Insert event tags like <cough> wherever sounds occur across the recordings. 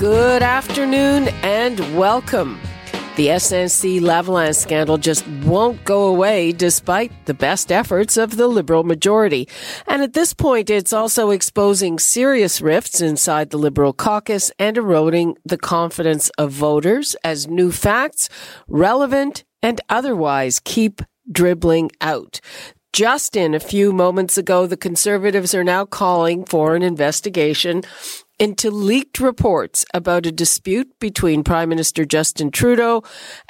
Good afternoon and welcome. The SNC Lavalin scandal just won't go away despite the best efforts of the Liberal majority. And at this point, it's also exposing serious rifts inside the Liberal caucus and eroding the confidence of voters as new facts, relevant and otherwise, keep dribbling out. Just in a few moments ago, the Conservatives are now calling for an investigation into leaked reports about a dispute between Prime Minister Justin Trudeau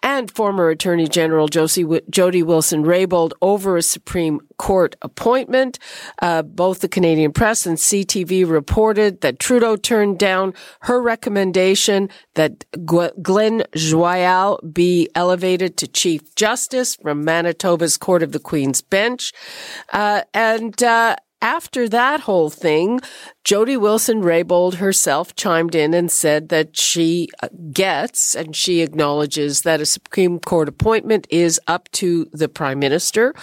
and former Attorney General Josie, Jody Wilson-Raybould over a Supreme Court appointment. Uh, both the Canadian Press and CTV reported that Trudeau turned down her recommendation that Glenn Joyal be elevated to Chief Justice from Manitoba's Court of the Queen's Bench. Uh, and, uh, after that whole thing, Jody Wilson Raybould herself chimed in and said that she uh, gets and she acknowledges that a Supreme Court appointment is up to the Prime Minister.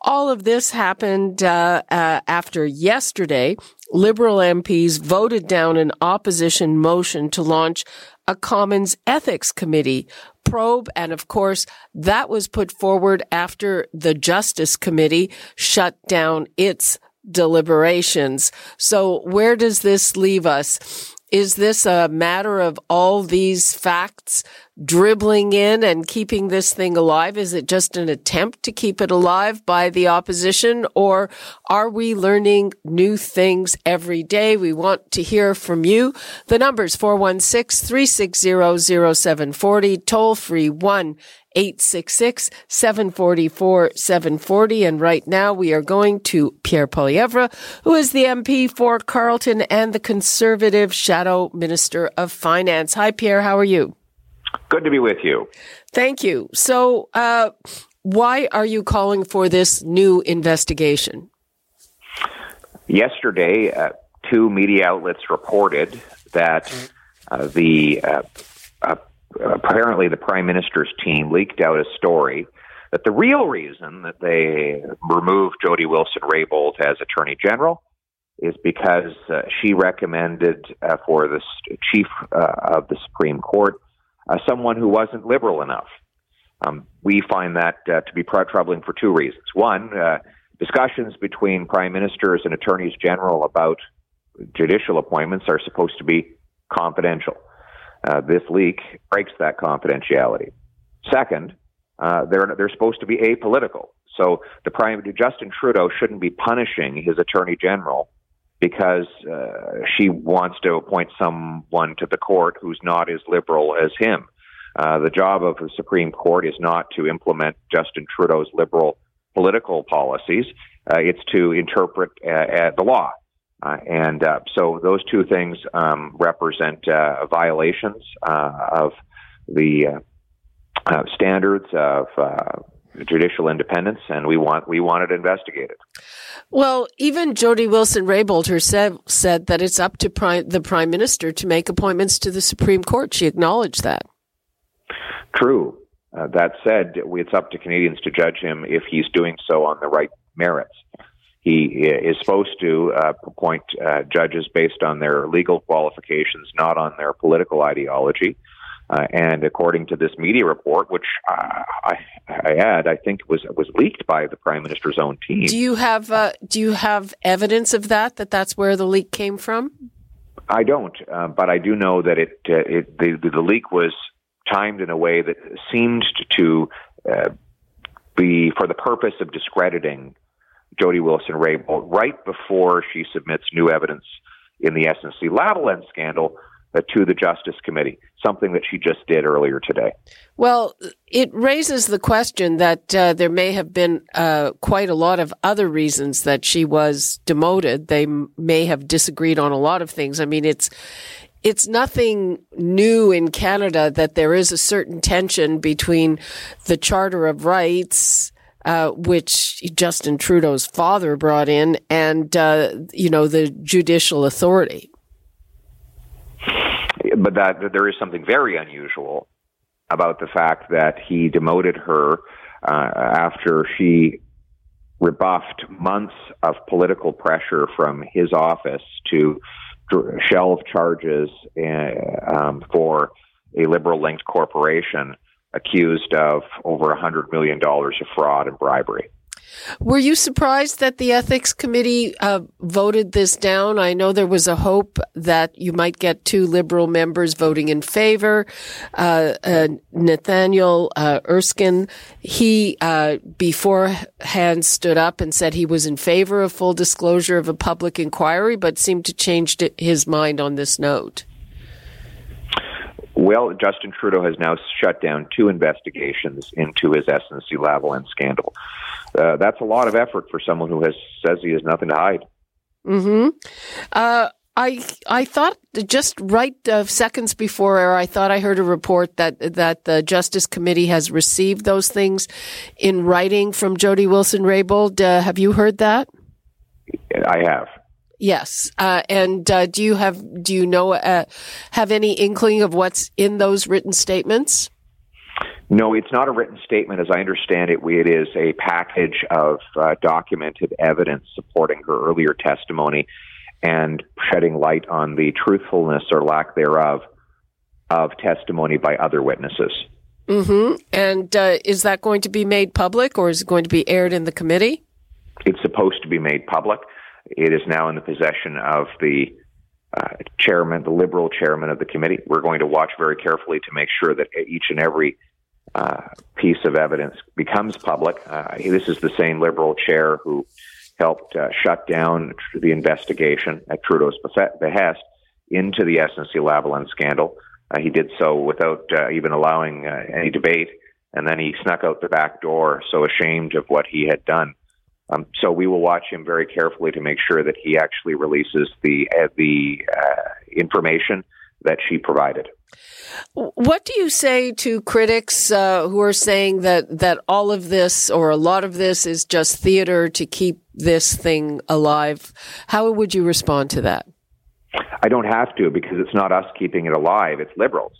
All of this happened uh, uh, after yesterday. Liberal MPs voted down an opposition motion to launch a Commons Ethics Committee probe. And of course, that was put forward after the Justice Committee shut down its deliberations. So where does this leave us? Is this a matter of all these facts dribbling in and keeping this thing alive? Is it just an attempt to keep it alive by the opposition or are we learning new things every day? We want to hear from you. The number's 416-360-0740, toll free 1 866 744 740. And right now we are going to Pierre Poilievre, who is the MP for Carleton and the Conservative Shadow Minister of Finance. Hi, Pierre. How are you? Good to be with you. Thank you. So, uh, why are you calling for this new investigation? Yesterday, uh, two media outlets reported that uh, the uh, uh, apparently the prime minister's team leaked out a story that the real reason that they removed Jody Wilson Raybould as Attorney General is because uh, she recommended uh, for the chief uh, of the Supreme Court uh, someone who wasn't liberal enough. Um, we find that uh, to be troubling for two reasons. One, uh, discussions between prime ministers and attorneys general about judicial appointments are supposed to be confidential. Uh, this leak breaks that confidentiality. Second, uh, they're they're supposed to be apolitical. So the prime Justin Trudeau shouldn't be punishing his attorney general because uh, she wants to appoint someone to the court who's not as liberal as him. Uh, the job of the Supreme Court is not to implement Justin Trudeau's liberal political policies. Uh, it's to interpret uh, the law. Uh, and uh, so those two things um, represent uh, violations uh, of the uh, uh, standards of judicial independence, and we want we want it investigated. Well, even Jody Wilson Raybould herself said that it's up to prime, the prime minister to make appointments to the Supreme Court. She acknowledged that. True. that said, it's up to Canadians to judge him if he's doing so on the right merits. He is supposed to uh, appoint uh, judges based on their legal qualifications, not on their political ideology. Uh, and according to this media report, which uh, I, I, add, I think was was leaked by the prime minister's own team. Do you have uh, Do you have evidence of that? That that's where the leak came from? I don't, uh, but I do know that it, it the, the leak was timed in a way that seemed to be for the purpose of discrediting Jody Wilson Raybould right before she submits new evidence in the SNC Lavalin scandal uh, to the Justice Committee, something that she just did earlier today. Well, it raises the question that uh, there may have been uh, quite a lot of other reasons that she was demoted. They m- may have disagreed on a lot of things. I mean, it's it's nothing new in Canada that there is a certain tension between the Charter of Rights, uh, which Justin Trudeau's father brought in, and uh, you know the judicial authority. But that, that, there is something very unusual about the fact that he demoted her uh, after she rebuffed months of political pressure from his office to shelve charges uh, um, for a liberal linked corporation accused of over $100 million of fraud and bribery. Were you surprised that the ethics committee uh, voted this down? I know there was a hope that you might get two liberal members voting in favor. Uh, uh, Nathaniel uh, Erskine, he uh, beforehand stood up and said he was in favor of full disclosure of a public inquiry, but seemed to change his mind on this note. Well, Justin Trudeau has now shut down two investigations into his SNC-Lavalin scandal. Uh, that's a lot of effort for someone who has says he has nothing to hide. Hmm. Uh, I I thought just right uh, seconds before I thought I heard a report that that the Justice Committee has received those things in writing from Jody Wilson Raybould. Uh, have you heard that? I have. Yes, uh, and uh, do you have do you know uh, have any inkling of what's in those written statements? No, it's not a written statement. As I understand it, it is a package of uh, documented evidence supporting her earlier testimony and shedding light on the truthfulness or lack thereof of testimony by other witnesses. Mm-hmm. And uh, is that going to be made public, or is it going to be aired in the committee? It's supposed to be made public. It is now in the possession of the uh, chairman, the liberal chairman of the committee. We're going to watch very carefully to make sure that each and every uh, piece of evidence becomes public. Uh, this is the same liberal chair who helped uh, shut down the investigation at Trudeau's behest into the SNC-Lavalin scandal. Uh, he did so without uh, even allowing any debate, and then he snuck out the back door, so ashamed of what he had done. Um, so we will watch him very carefully to make sure that he actually releases the the information that she provided. What do you say to critics uh, who are saying that that all of this or a lot of this is just theater to keep this thing alive? How would you respond to that? I don't have to because it's not us keeping it alive; it's liberals.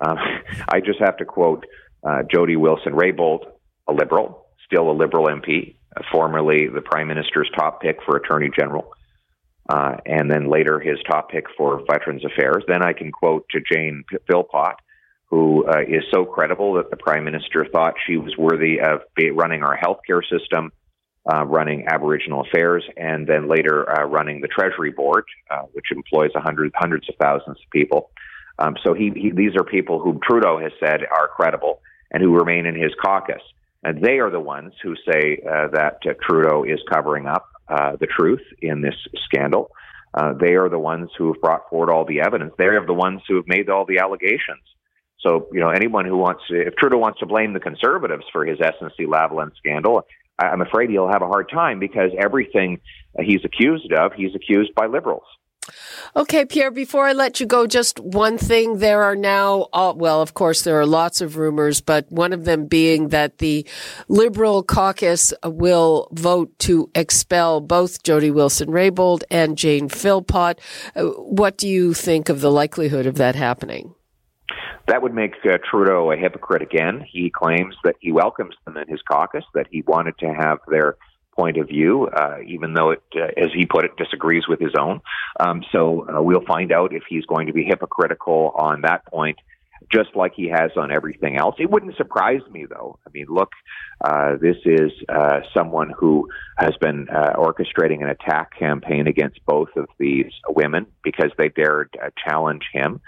Uh, <laughs> I just have to quote uh, Jody Wilson Raybould, a liberal, still a liberal MP, uh, formerly the Prime Minister's top pick for Attorney General, uh, and then later his top pick for Veterans Affairs. Then I can quote to Jane Philpott, who uh, is so credible that the Prime Minister thought she was worthy of running our healthcare system, uh, running Aboriginal affairs, and then later uh, running the Treasury Board, uh, which employs hundred, hundreds of thousands of people. Um, so he, he, these are people whom Trudeau has said are credible and who remain in his caucus. And they are the ones who say uh, that uh, Trudeau is covering up uh, the truth in this scandal. Uh, they are the ones who have brought forward all the evidence. They are the ones who have made all the allegations. So, you know, anyone who wants to, if Trudeau wants to blame the conservatives for his SNC-Lavalin scandal, I'm afraid he'll have a hard time because everything he's accused of, he's accused by liberals. Okay, Pierre, before I let you go, just one thing. There are now, uh, well, of course, there are lots of rumors, but one of them being that the Liberal caucus will vote to expel both Jody Wilson Raybould and Jane Philpott. Uh, what do you think of the likelihood of that happening? That would make uh, Trudeau a hypocrite again. He claims that he welcomes them in his caucus, that he wanted to have their point of view, uh, even though it, uh, as he put it, disagrees with his own. Um, so uh, we'll find out if he's going to be hypocritical on that point, just like he has on everything else. It wouldn't surprise me, though. I mean, look, uh, this is uh, someone who has been uh, orchestrating an attack campaign against both of these women because they dared challenge him,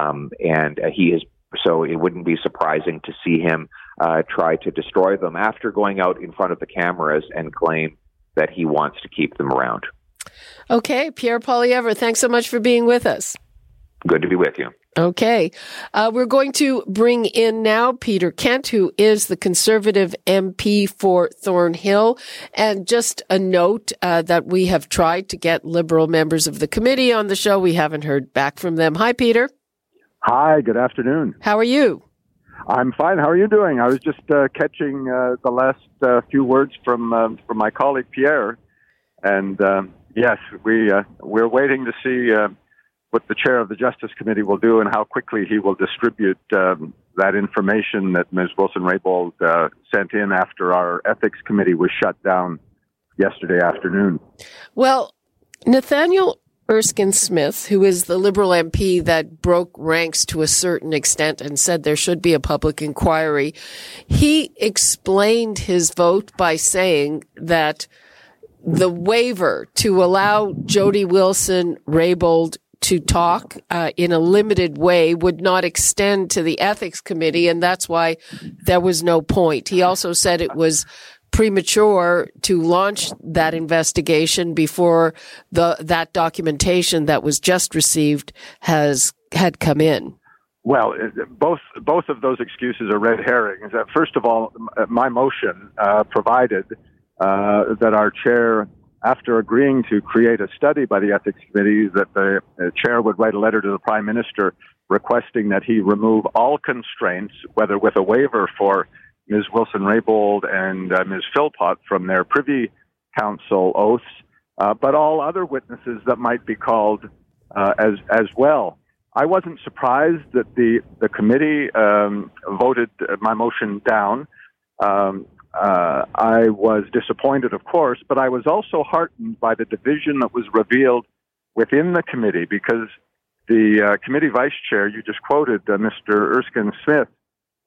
um, and he is. So it wouldn't be surprising to see him uh, try to destroy them after going out in front of the cameras and claim that he wants to keep them around. Okay, Pierre Poilievre, thanks so much for being with us. Good to be with you. Okay. Uh, we're going to bring in now Peter Kent, who is the Conservative MP for Thornhill. And just a note uh, that we have tried to get Liberal members of the committee on the show. We haven't heard back from them. Hi, Peter. Hi, good afternoon. How are you? I'm fine. How are you doing? I was just uh, catching uh, the last uh, few words from uh, from my colleague Pierre, and um, yes, we we're waiting to see what the chair of the Justice Committee will do and how quickly he will distribute um, that information that Ms. Wilson Raybould uh, sent in after our ethics committee was shut down yesterday afternoon. Well, Nathaniel Erskine Smith, who is the Liberal MP that broke ranks to a certain extent and said there should be a public inquiry, he explained his vote by saying that the waiver to allow Jody Wilson Raybould to talk uh, in a limited way would not extend to the ethics committee, and that's why there was no point. He also said it was premature to launch that investigation before the that documentation that was just received has had come in. Well, both both of those excuses are red herrings. First of all, my motion uh, provided uh, that our chair after agreeing to create a study by the ethics committee, that the chair would write a letter to the prime minister requesting that he remove all constraints, whether with a waiver for Ms. Wilson Raybould and uh, Ms. Philpott from their Privy Council oaths, uh, but all other witnesses that might be called uh, as as well. I wasn't surprised that the the committee um, voted my motion down. Um, uh, I was disappointed, of course, but I was also heartened by the division that was revealed within the committee because the uh, committee vice chair you just quoted, uh, Mr. Erskine Smith,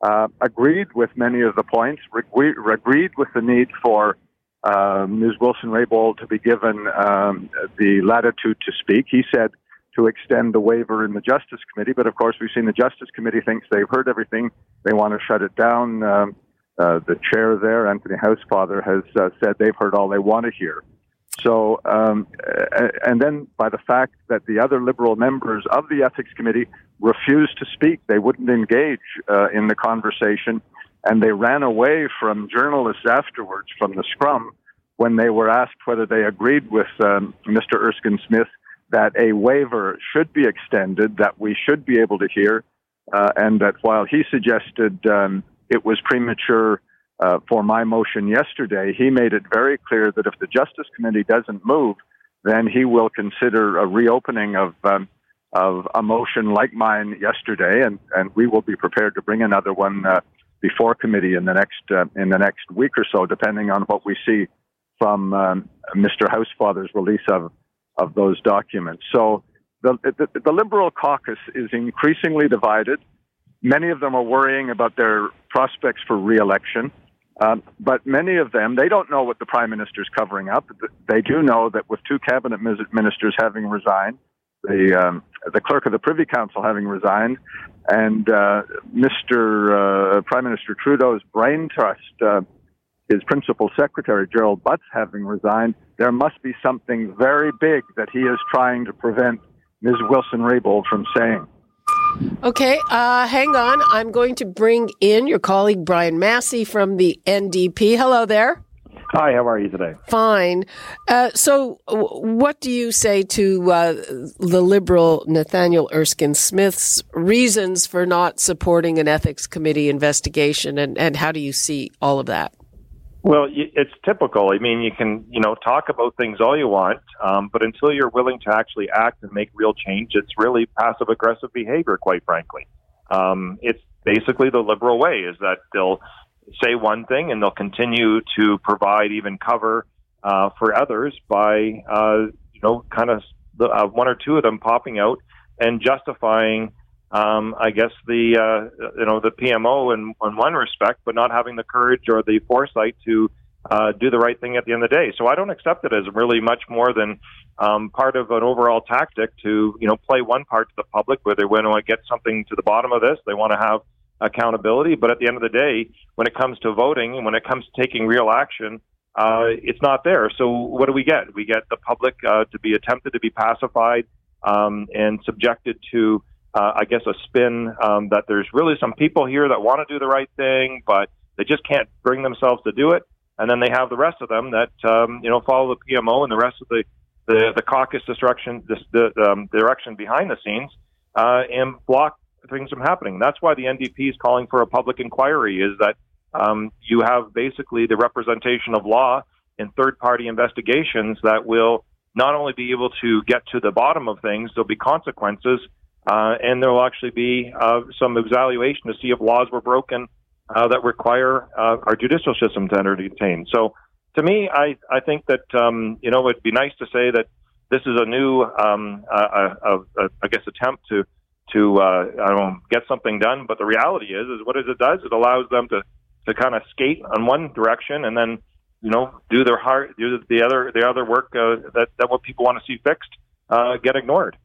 uh, agreed with many of the points, re- agreed with the need for uh, Ms. Wilson Raybould to be given um, the latitude to speak. He said to extend the waiver in the Justice Committee, but of course we've seen the Justice Committee thinks they've heard everything. They want to shut it down. Um, uh, the chair there, Anthony Housefather, has uh, said they've heard all they want to hear. So, um, and then by the fact that the other Liberal members of the Ethics Committee refused to speak, they wouldn't engage uh, in the conversation, and they ran away from journalists afterwards from the scrum when they were asked whether they agreed with um, Mr. Erskine Smith that a waiver should be extended, that we should be able to hear, uh, and that while he suggested um, it was premature uh, for my motion yesterday, he made it very clear that if the Justice Committee doesn't move, then he will consider a reopening of um, of a motion like mine yesterday, and, and we will be prepared to bring another one uh, before committee in the next uh, in the next week or so, depending on what we see from um, Mr. Housefather's release of of those documents. So the, the the Liberal caucus is increasingly divided. Many of them are worrying about their prospects for reelection. Um, but many of them, they don't know what the prime minister is covering up. They do know that with two cabinet ministers having resigned, the um, the clerk of the Privy Council having resigned, and uh, Mr. Uh, prime Minister Trudeau's brain trust, uh, his principal secretary Gerald Butts having resigned, there must be something very big that he is trying to prevent Ms. Wilson Raybould from saying. Okay, uh, hang on. I'm going to bring in your colleague Brian Masse from the NDP. Hello there. Hi, how are you today? Fine. Uh, so, what do you say to uh, the Liberal Nathaniel Erskine Smith's reasons for not supporting an ethics committee investigation, and, and how do you see all of that? Well, it's typical. I mean, you can, you know, talk about things all you want, um, but until you're willing to actually act and make real change, it's really passive aggressive behavior, quite frankly. Um, it's basically the liberal way is that they'll say one thing and they'll continue to provide even cover uh, for others by, uh, you know, kind of the, uh, one or two of them popping out and justifying um, I guess the uh, you know the PMO in, in one respect, but not having the courage or the foresight to uh, do the right thing at the end of the day. So I don't accept it as really much more than um, part of an overall tactic to you know play one part to the public where they want to get something to the bottom of this. They want to have accountability, but at the end of the day, when it comes to voting and when it comes to taking real action, uh, it's not there. So what do we get? We get the public uh, to be attempted to be pacified um, and subjected to uh, I guess, a spin um, that there's really some people here that want to do the right thing, but they just can't bring themselves to do it. And then they have the rest of them that um, you know follow the PMO and the rest of the the, the caucus destruction, the, the um, direction behind the scenes, uh, and block things from happening. That's why the NDP is calling for a public inquiry. Is that um, you have basically the representation of law in third party investigations that will not only be able to get to the bottom of things, there'll be consequences, uh, and there will actually be uh, some evaluation to see if laws were broken uh, that require uh, our judicial system to entertain. So, to me, I, I think that um, you know it'd be nice to say that this is a new, um, I guess, attempt to to uh, I don't know, get something done. But the reality is, is what it does, it allows them to to kind of skate on one direction and then you know do their hard do the other the other work uh, that that what people want to see fixed uh, get ignored.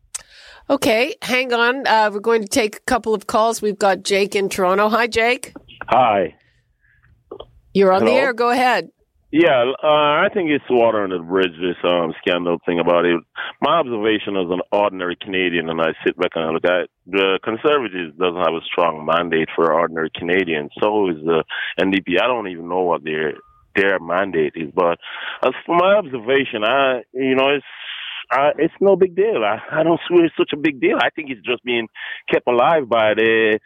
Okay, hang on. Uh, we're going to take a couple of calls. We've got Jake in Toronto. Hi, Jake. Hi. You're on Hello? the air. Go ahead. Yeah, uh, I think it's water under the bridge. This um, scandal thing about it. My observation as an ordinary Canadian, and I sit back and I look at it, the Conservatives doesn't have a strong mandate for ordinary Canadians. So is the NDP. I don't even know what their their mandate is, but as for my observation, I you know it's It's no big deal. I, I don't see it's such a big deal. I think it's just being kept alive by the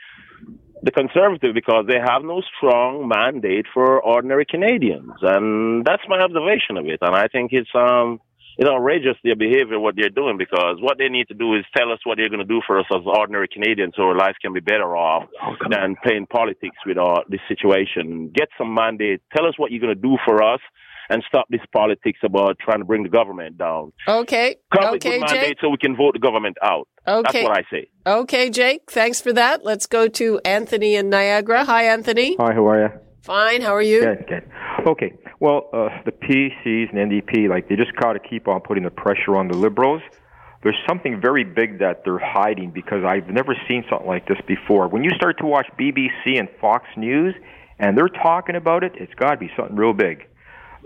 the conservative because they have no strong mandate for ordinary Canadians, and that's my observation of it. And I think it's um it's outrageous their behavior, what they're doing, because what they need to do is tell us what they're going to do for us as ordinary Canadians, so our lives can be better off than playing politics with our, this situation. Get some mandate. Tell us what you're going to do for us and stop this politics about trying to bring the government down. Okay. Come okay, with Jake. mandate so we can vote the government out. Okay. That's what I say. Okay, Jake. Thanks for that. Let's go to Anthony in Niagara. Hi, Anthony. Hi, how are you? Fine. How are you? Good, good. Okay. Well, uh, the PCs and NDP, like they just got to keep on putting the pressure on the Liberals. There's something very big that they're hiding because I've never seen something like this before. When you start to watch BBC and Fox News, and they're talking about it, it's got to be something real big.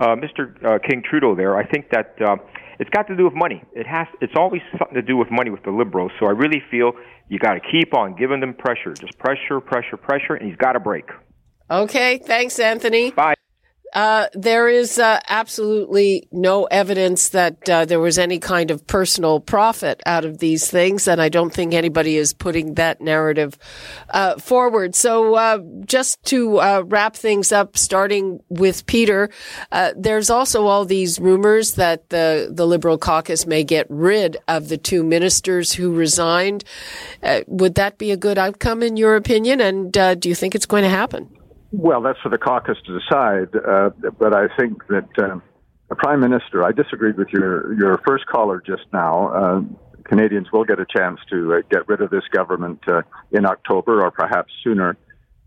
Uh, Mr. Uh, King Trudeau, there, I think that uh, it's got to do with money. It has. It's always something to do with money with the Liberals. So I really feel you got to keep on giving them pressure, just pressure, pressure, pressure, and he's got to break. Okay. Thanks, Anthony. Bye. Uh, there is uh, absolutely no evidence that uh, there was any kind of personal profit out of these things, and I don't think anybody is putting that narrative uh, forward. So, uh, just to uh, wrap things up, starting with Peter, there's also all these rumors that the the Liberal caucus may get rid of the two ministers who resigned. would that be a good outcome, in your opinion? And do you think it's going to happen? Well, that's for the caucus to decide. Uh, but I think that uh, the prime minister. I disagreed with your your first caller just now. Uh, Canadians will get a chance to uh, get rid of this government uh, in October or perhaps sooner.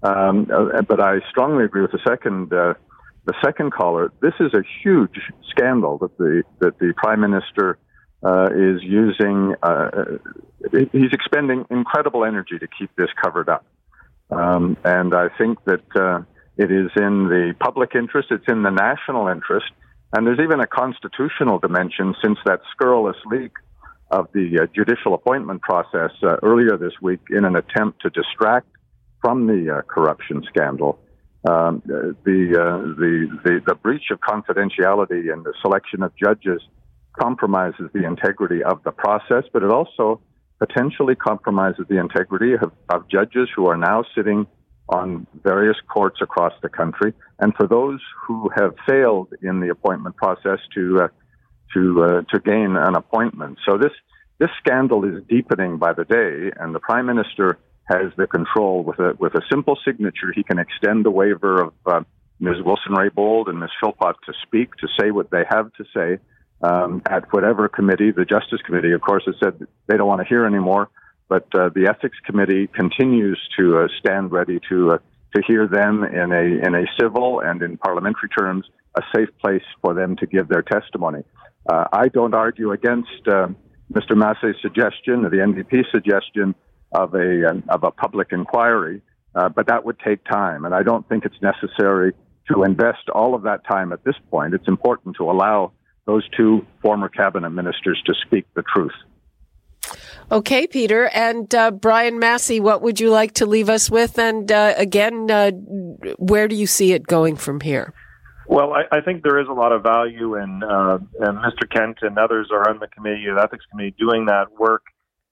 Um, uh, but I strongly agree with the second the second caller. This is a huge scandal that the that the prime minister is using. he's expending incredible energy to keep this covered up. Um, and I think that uh, it is in the public interest, it's in the national interest, and there's even a constitutional dimension since that scurrilous leak of the uh, judicial appointment process uh, earlier this week in an attempt to distract from the uh, corruption scandal. Um, the, the, the, the breach of confidentiality and the selection of judges compromises the integrity of the process, but it also potentially compromises the integrity of, of judges who are now sitting on various courts across the country, and for those who have failed in the appointment process to uh, to uh, to gain an appointment. So this this scandal is deepening by the day, and the prime minister has the control with a with a simple signature. He can extend the waiver of uh, Ms. Wilson Raybould and Ms. Philpott to speak, to say what they have to say, um, at whatever committee, the Justice Committee, of course, has said they don't want to hear anymore. But uh, the Ethics Committee continues to uh, stand ready to uh, to hear them in a in a civil and in parliamentary terms, a safe place for them to give their testimony. Uh, I don't argue against uh, Mr. Masse's suggestion, or the NDP suggestion of a um, of a public inquiry, but that would take time, and I don't think it's necessary to invest all of that time at this point. It's important to allow those two former cabinet ministers to speak the truth. Okay, Peter. And uh, Brian Masse, what would you like to leave us with? And uh, again, uh, where do you see it going from here? Well, I, I think there is a lot of value in uh, and Mr. Kent and others are on the committee, the ethics committee, doing that work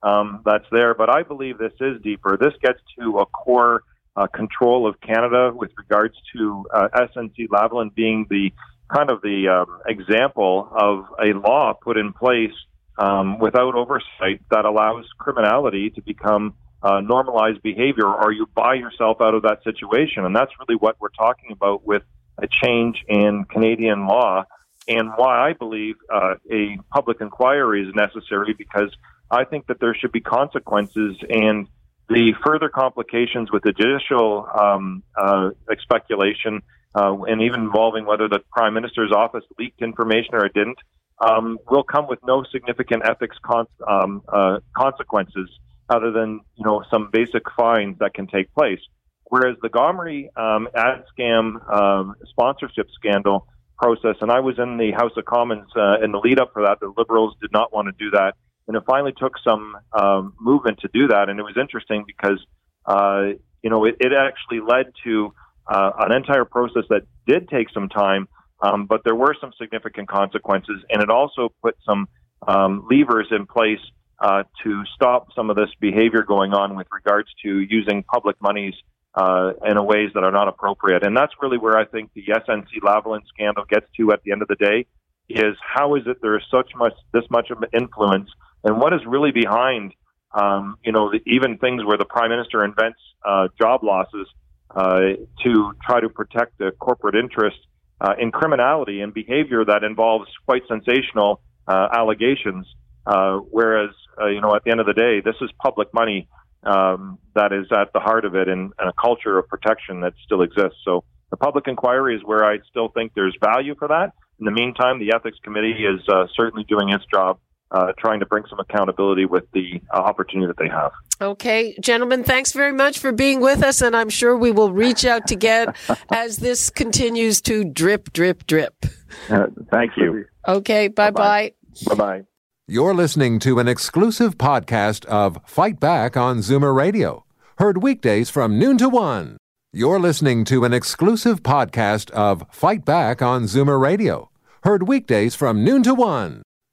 um, that's there. But I believe this is deeper. This gets to a core uh, control of Canada with regards to uh, SNC Lavalin being the kind of the um, example of a law put in place um, without oversight that allows criminality to become uh, normalized behavior, or you buy yourself out of that situation. And that's really what we're talking about with a change in Canadian law, and why I believe uh, a public inquiry is necessary because I think that there should be consequences and the further complications with the judicial um, uh, speculation uh, and even involving whether the prime minister's office leaked information or it didn't um, will come with no significant ethics con- um, uh, consequences other than you know some basic fines that can take place. Whereas the Gomery um, ad scam um, sponsorship scandal process, and I was in the House of Commons uh, in the lead up for that. The Liberals did not want to do that, and it finally took some um, movement to do that. And it was interesting because uh, you know it, it actually led to uh, an entire process that did take some time, um, but there were some significant consequences, and it also put some um, levers in place uh, to stop some of this behavior going on with regards to using public monies uh, in ways that are not appropriate. And that's really where I think the SNC Lavalin scandal gets to at the end of the day is how is it there is such much this much of influence and what is really behind um, you know the, even things where the prime minister invents uh, job losses to try to protect the corporate interest uh, in criminality and behavior that involves quite sensational uh, allegations. Uh, whereas, uh, you know, at the end of the day, this is public money um, that is at the heart of it and, and, a culture of protection that still exists. So the public inquiry is where I still think there's value for that. In the meantime, the ethics committee is uh, certainly doing its job uh, trying to bring some accountability with the uh, opportunity that they have. Okay, gentlemen, thanks very much for being with us, and I'm sure we will reach out again <laughs> as this continues to drip, drip, drip. Uh, thank you. Okay, bye bye. Bye bye. You're listening to an exclusive podcast of Fight Back on Zoomer Radio, heard weekdays from noon to one. You're listening to an exclusive podcast of Fight Back on Zoomer Radio, heard weekdays from noon to one.